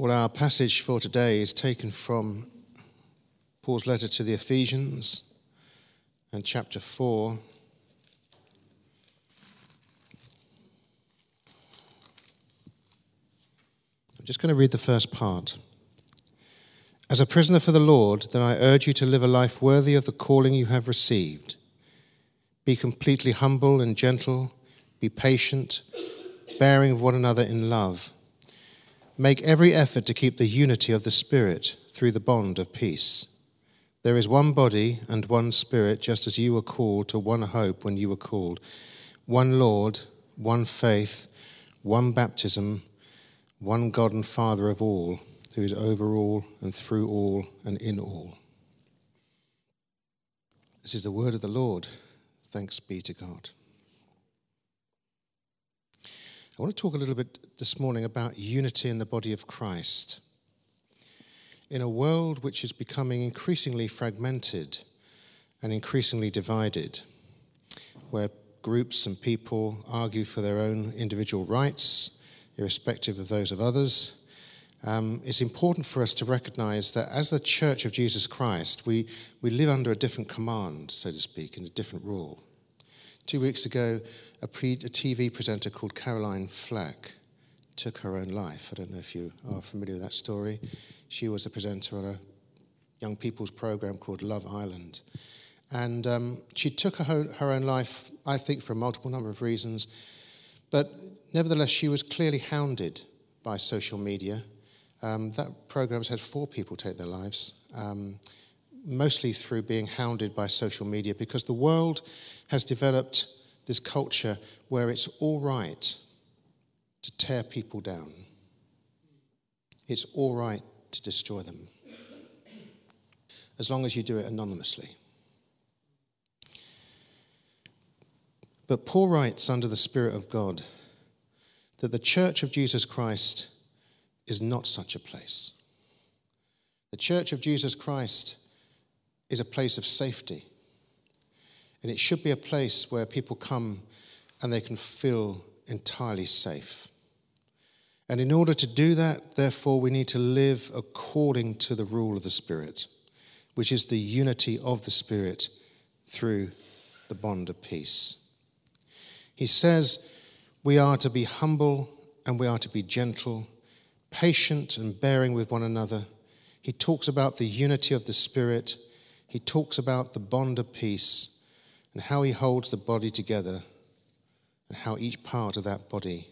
Well, our passage for today is taken from Paul's letter to the Ephesians and chapter 4. I'm just going to read the first part. As a prisoner for the Lord, then I urge you to live a life worthy of the calling you have received. Be completely humble and gentle, be patient, bearing one another in love. Make every effort to keep the unity of the Spirit through the bond of peace. There is one body and one Spirit, just as you were called to one hope when you were called, one Lord, one faith, one baptism, one God and Father of all, who is over all and through all and in all. This is the word of the Lord. Thanks be to God. I want to talk a little bit this morning about unity in the body of Christ. In a world which is becoming increasingly fragmented and increasingly divided, where groups and people argue for their own individual rights, irrespective of those of others, um, it's important for us to recognize that as the Church of Jesus Christ, we, we live under a different command, so to speak, and a different rule. Two weeks ago, a, pre, a TV presenter called Caroline Flack took her own life. I don't know if you are familiar with that story. She was a presenter on a young people's program called Love Island. And um, she took her own, her own life, I think, for a multiple number of reasons. But nevertheless, she was clearly hounded by social media. Um, that program's had four people take their lives. Um, mostly through being hounded by social media because the world has developed this culture where it's all right to tear people down. It's all right to destroy them, as long as you do it anonymously. But Paul writes under the Spirit of God that the church of Jesus Christ is not such a place. The church of Jesus Christ is a place of safety. And it should be a place where people come and they can feel entirely safe. And in order to do that, therefore, we need to live according to the rule of the Spirit, which is the unity of the Spirit through the bond of peace. He says we are to be humble and we are to be gentle, patient and bearing with one another. He talks about the unity of the Spirit he talks about the bond of peace and how he holds the body together and how each part of that body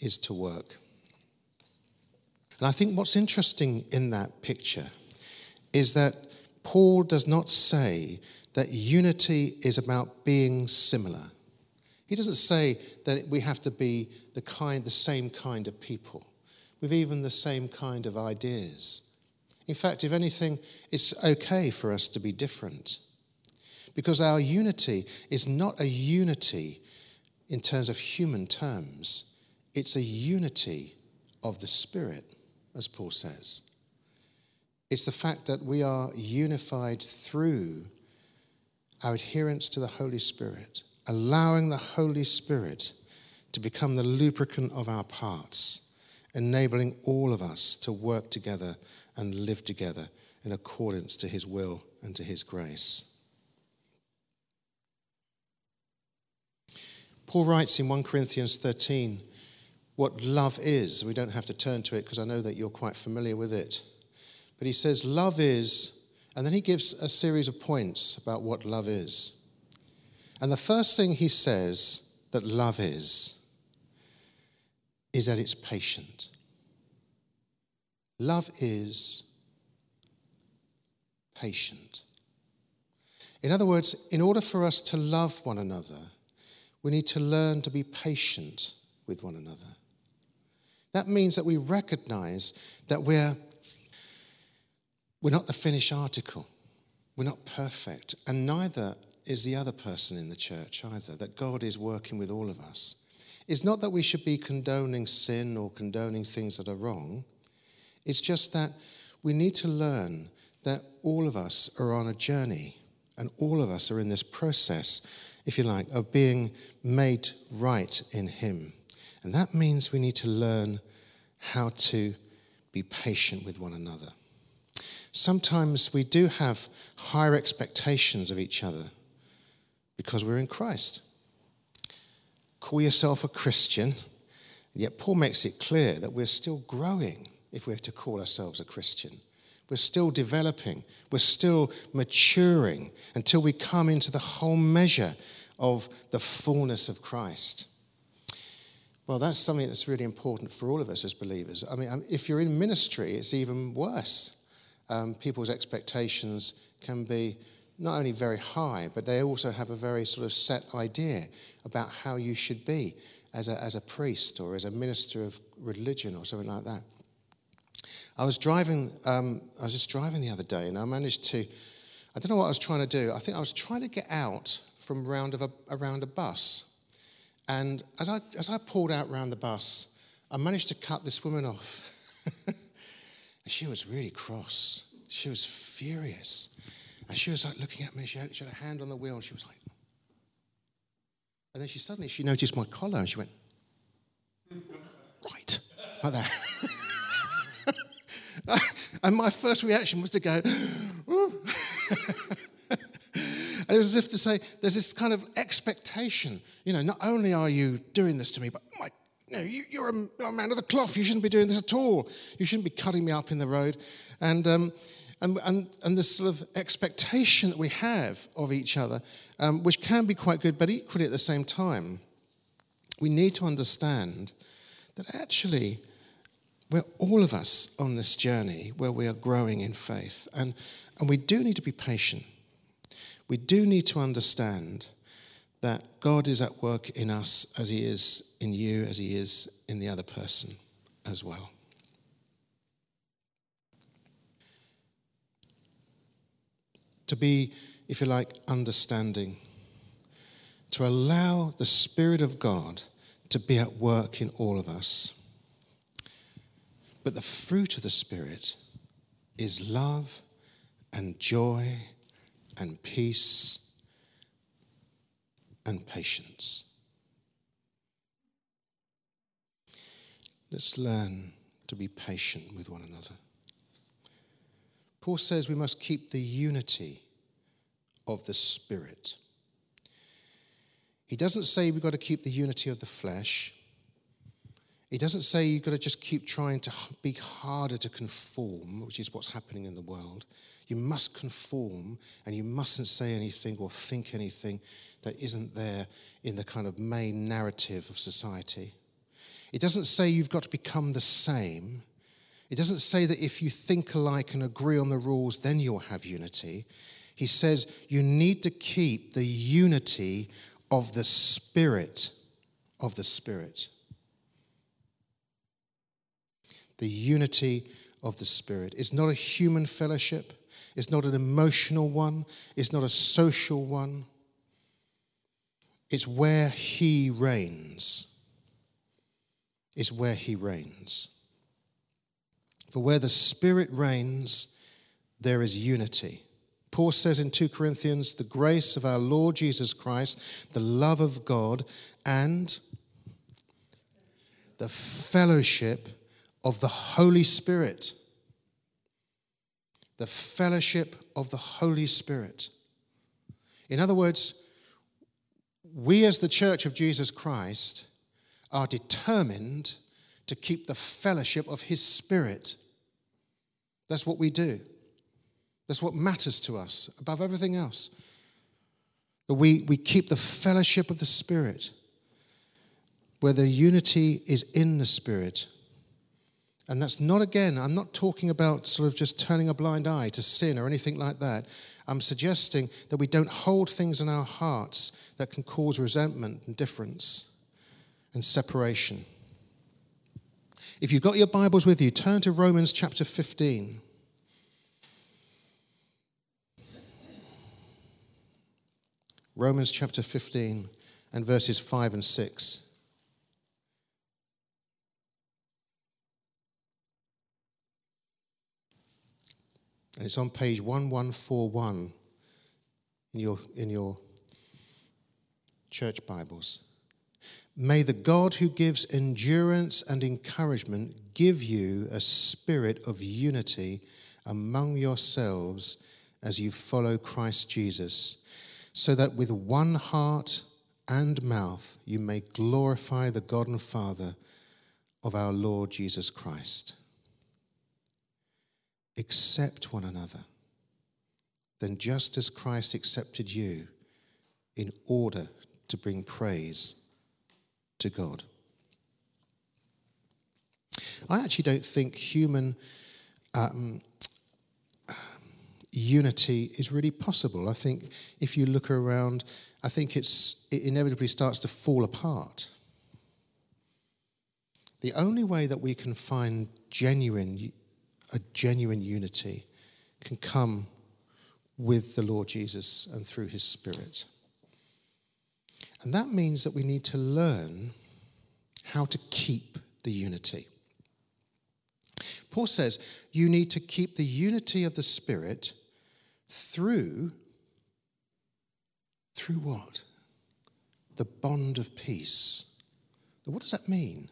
is to work. And I think what's interesting in that picture is that Paul does not say that unity is about being similar. He doesn't say that we have to be the kind the same kind of people with even the same kind of ideas. In fact, if anything, it's okay for us to be different. Because our unity is not a unity in terms of human terms, it's a unity of the Spirit, as Paul says. It's the fact that we are unified through our adherence to the Holy Spirit, allowing the Holy Spirit to become the lubricant of our parts, enabling all of us to work together and live together in accordance to his will and to his grace. Paul writes in 1 Corinthians 13 what love is. We don't have to turn to it because I know that you're quite familiar with it. But he says, Love is, and then he gives a series of points about what love is. And the first thing he says that love is, is that it's patient. Love is patient. In other words, in order for us to love one another, we need to learn to be patient with one another. That means that we recognize that we're, we're not the finished article. We're not perfect. And neither is the other person in the church either, that God is working with all of us. It's not that we should be condoning sin or condoning things that are wrong. It's just that we need to learn that all of us are on a journey and all of us are in this process, if you like, of being made right in Him. And that means we need to learn how to be patient with one another. Sometimes we do have higher expectations of each other because we're in Christ. Call yourself a Christian, yet Paul makes it clear that we're still growing if we're to call ourselves a Christian. We're still developing, we're still maturing until we come into the whole measure of the fullness of Christ. Well, that's something that's really important for all of us as believers. I mean, um, if you're in ministry, it's even worse. Um, people's expectations can be not only very high, but they also have a very sort of set idea about how you should be as a, as a priest or as a minister of religion or something like that. I was driving, um, I was just driving the other day and I managed to, I don't know what I was trying to do. I think I was trying to get out from around, of a, around a bus. And as I, as I pulled out round the bus, I managed to cut this woman off. And she was really cross. She was furious. And she was like looking at me. She had, she had a hand on the wheel and she was like, and then she suddenly she noticed my collar and she went, right, like that. And my first reaction was to go, And it was as if to say, there's this kind of expectation. You know, not only are you doing this to me, but my, you know, you, are a, a, man of the cloth. You shouldn't be doing this at all. You shouldn't be cutting me up in the road. And, um, and, and, and this sort of expectation that we have of each other, um, which can be quite good, but equally at the same time, we need to understand that actually we're all of us on this journey where we are growing in faith. And, and we do need to be patient we do need to understand that God is at work in us as He is in you, as He is in the other person as well. To be, if you like, understanding, to allow the Spirit of God to be at work in all of us. But the fruit of the Spirit is love and joy and peace and patience. Let's learn to be patient with one another. Paul says we must keep the unity of the Spirit. He doesn't say we've got to keep the unity of the flesh. He doesn't say you've got to just keep trying to be harder to conform, which is what's happening in the world. You must conform and you mustn't say anything or think anything that isn't there in the kind of main narrative of society. It doesn't say you've got to become the same. It doesn't say that if you think alike and agree on the rules, then you'll have unity. He says you need to keep the unity of the Spirit, of the Spirit the unity of the Spirit. It's not a human fellowship, it's not an emotional one, it's not a social one. It's where He reigns. It's where He reigns. For where the Spirit reigns, there is unity. Paul says in 2 Corinthians, the grace of our Lord Jesus Christ, the love of God, and the fellowship of the Holy Spirit. The fellowship of the Holy Spirit. In other words, we as the church of Jesus Christ are determined to keep the fellowship of His Spirit. That's what we do. That's what matters to us above everything else. That we, we keep the fellowship of the Spirit, where the unity is in the Spirit and that's not, again, I'm not talking about sort of just turning a blind eye to sin or anything like that. I'm suggesting that we don't hold things in our hearts that can cause resentment and difference and separation. If you've got your Bibles with you, turn to Romans chapter 15. Romans chapter 15 and verses 5 and 6. And it's on page 1141 in your, in your church Bibles. May the God who gives endurance and encouragement give you a spirit of unity among yourselves as you follow Christ Jesus, so that with one heart and mouth you may glorify the God and Father of our Lord Jesus Christ. Accept one another, then just as Christ accepted you in order to bring praise to God. I actually don't think human um, unity is really possible. I think if you look around, I think it's, it inevitably starts to fall apart. The only way that we can find genuine, a genuine unity can come with the Lord Jesus and through his Spirit. And that means that we need to learn how to keep the unity. Paul says you need to keep the unity of the Spirit through through what? The bond of peace. what does that mean?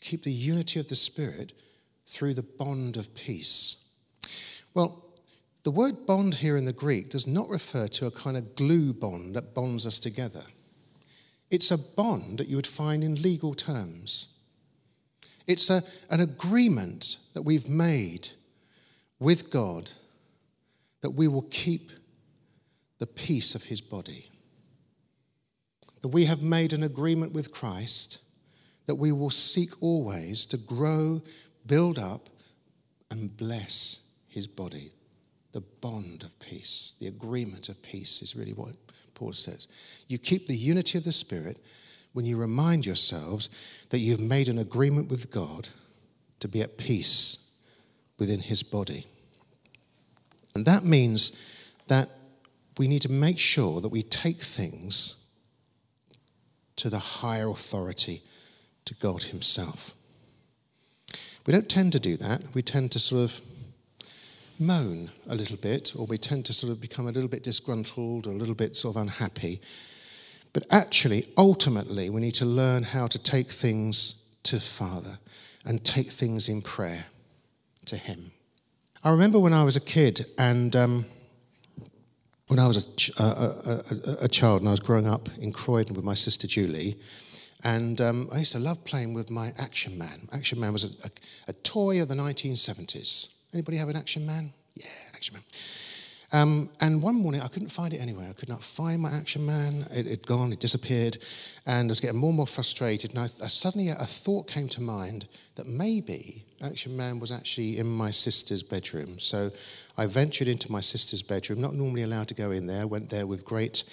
Keep the unity of the Spirit through the bond of peace. Well, the word bond here in the Greek does not refer to a kind of glue bond that bonds us together. It's a bond that you would find in legal terms. It's a, an agreement that we've made with God that we will keep the peace of his body. That we have made an agreement with Christ that we will seek always to grow, build up, and bless his body. The bond of peace, the agreement of peace is really what Paul says. You keep the unity of the Spirit when you remind yourselves that you've made an agreement with God to be at peace within his body. And that means that we need to make sure that we take things to the higher authority, to God Himself. We don't tend to do that. We tend to sort of moan a little bit, or we tend to sort of become a little bit disgruntled or a little bit sort of unhappy. But actually, ultimately, we need to learn how to take things to Father and take things in prayer to Him. I remember when I was a kid and. Um, when I was a, a, a, uh, uh, uh, a, child and I was growing up in Croydon with my sister Julie, and um, I used to love playing with my Action Man. Action Man was a, toy of the 1970s. Anybody have an Action Man? Yeah, Action Man. Um, and one morning I couldn't find it anywhere. I could not find my Action Man. It had gone, it disappeared. And I was getting more and more frustrated. And I, I suddenly a thought came to mind that maybe Action Man was actually in my sister's bedroom. So I ventured into my sister's bedroom, not normally allowed to go in there, went there with great,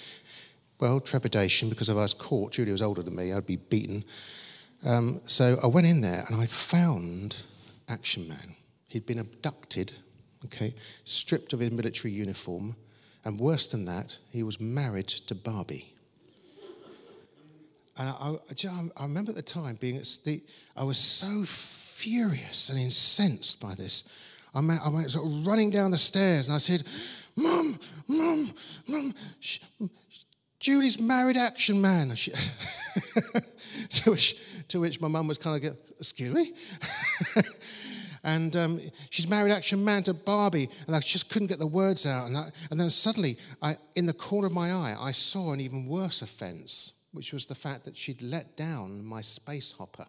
well, trepidation because if I was caught, Julie was older than me, I'd be beaten. Um, so I went in there and I found Action Man. He'd been abducted okay, stripped of his military uniform, and worse than that, he was married to Barbie. And I, I, I remember at the time being at the, I was so furious and incensed by this. I went, I went sort of running down the stairs and I said, Mum, Mum, Mum, Julie's married action man. to, which, to which my mum was kind of, excuse me? and um, she's married action man to Barbie, and I just couldn't get the words out. And, I, and then suddenly, I, in the corner of my eye, I saw an even worse offence, which was the fact that she'd let down my space hopper.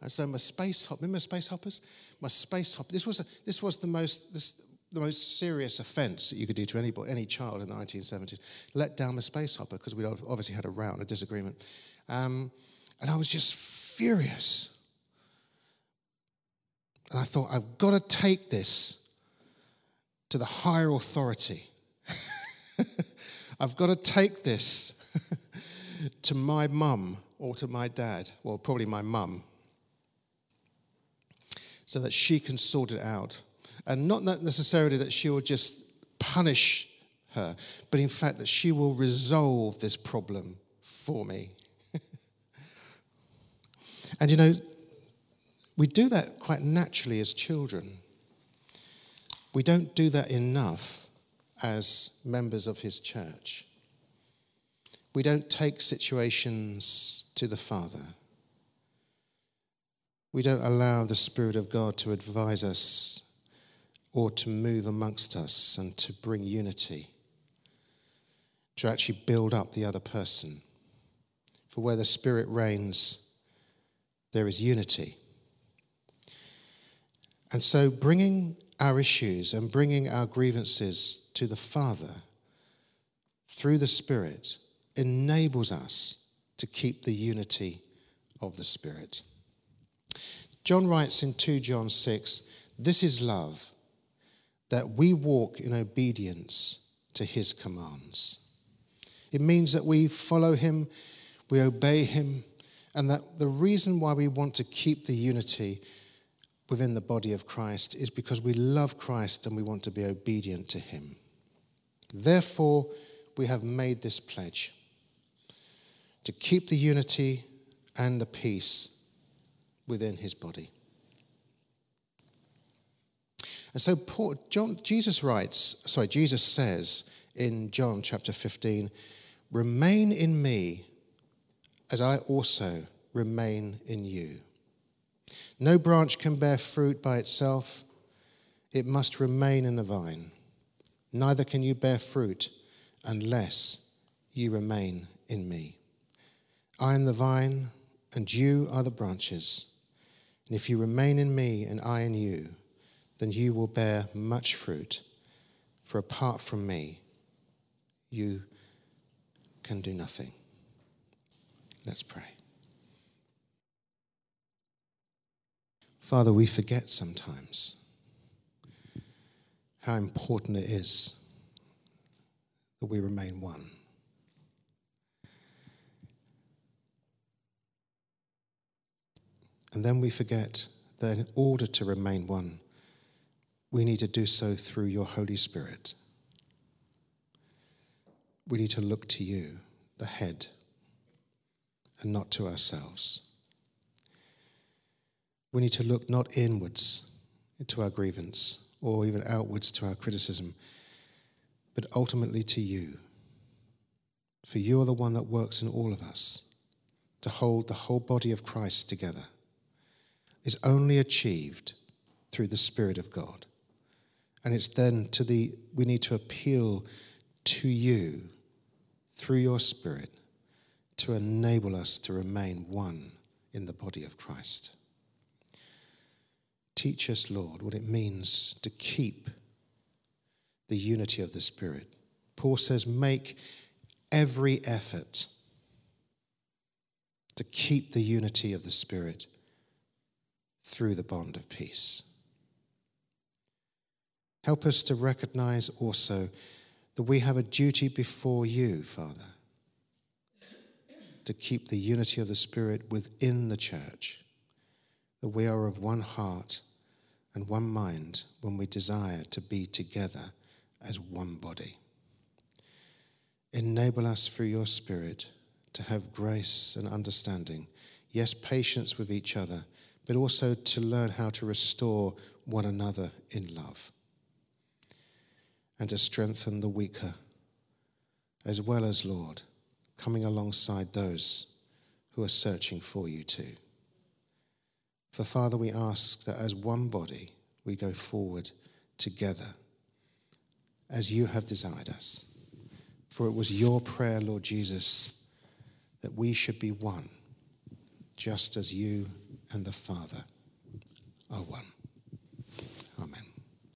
And so my space hopper, remember space hoppers? My space hopper. This was a, this was the most this, the most serious offence that you could do to anybody, any child in the 1970s. Let down the space hopper because we obviously had a row and a disagreement, um, and I was just furious. And I thought, I've got to take this to the higher authority. I've got to take this to my mum or to my dad, well, probably my mum, so that she can sort it out. And not that necessarily that she will just punish her, but in fact that she will resolve this problem for me. and you know, we do that quite naturally as children. We don't do that enough as members of his church. We don't take situations to the Father. We don't allow the Spirit of God to advise us or to move amongst us and to bring unity, to actually build up the other person. For where the Spirit reigns, there is unity. And so, bringing our issues and bringing our grievances to the Father through the Spirit enables us to keep the unity of the Spirit. John writes in 2 John 6 This is love, that we walk in obedience to his commands. It means that we follow him, we obey him, and that the reason why we want to keep the unity within the body of Christ is because we love Christ and we want to be obedient to him. Therefore, we have made this pledge to keep the unity and the peace within his body. And so Paul, John, Jesus writes, sorry, Jesus says in John chapter 15, remain in me as I also remain in you. No branch can bear fruit by itself, it must remain in the vine. Neither can you bear fruit unless you remain in me. I am the vine, and you are the branches. And if you remain in me and I in you, then you will bear much fruit. For apart from me, you can do nothing. Let's pray. Father, we forget sometimes how important it is that we remain one. And then we forget that in order to remain one, we need to do so through your Holy Spirit. We need to look to you, the head, and not to ourselves. We need to look not inwards to our grievance or even outwards to our criticism, but ultimately to you. For you are the one that works in all of us to hold the whole body of Christ together is only achieved through the Spirit of God. And it's then to the, we need to appeal to you through your Spirit to enable us to remain one in the body of Christ. Teach us, Lord, what it means to keep the unity of the Spirit. Paul says, make every effort to keep the unity of the Spirit through the bond of peace. Help us to recognize also that we have a duty before you, Father, to keep the unity of the Spirit within the church, that we are of one heart and one mind when we desire to be together as one body. Enable us through your Spirit to have grace and understanding, yes, patience with each other but also to learn how to restore one another in love and to strengthen the weaker, as well as, Lord, coming alongside those who are searching for you too. For Father, we ask that as one body, we go forward together as you have desired us. For it was your prayer, Lord Jesus, that we should be one, just as you and the Father are one.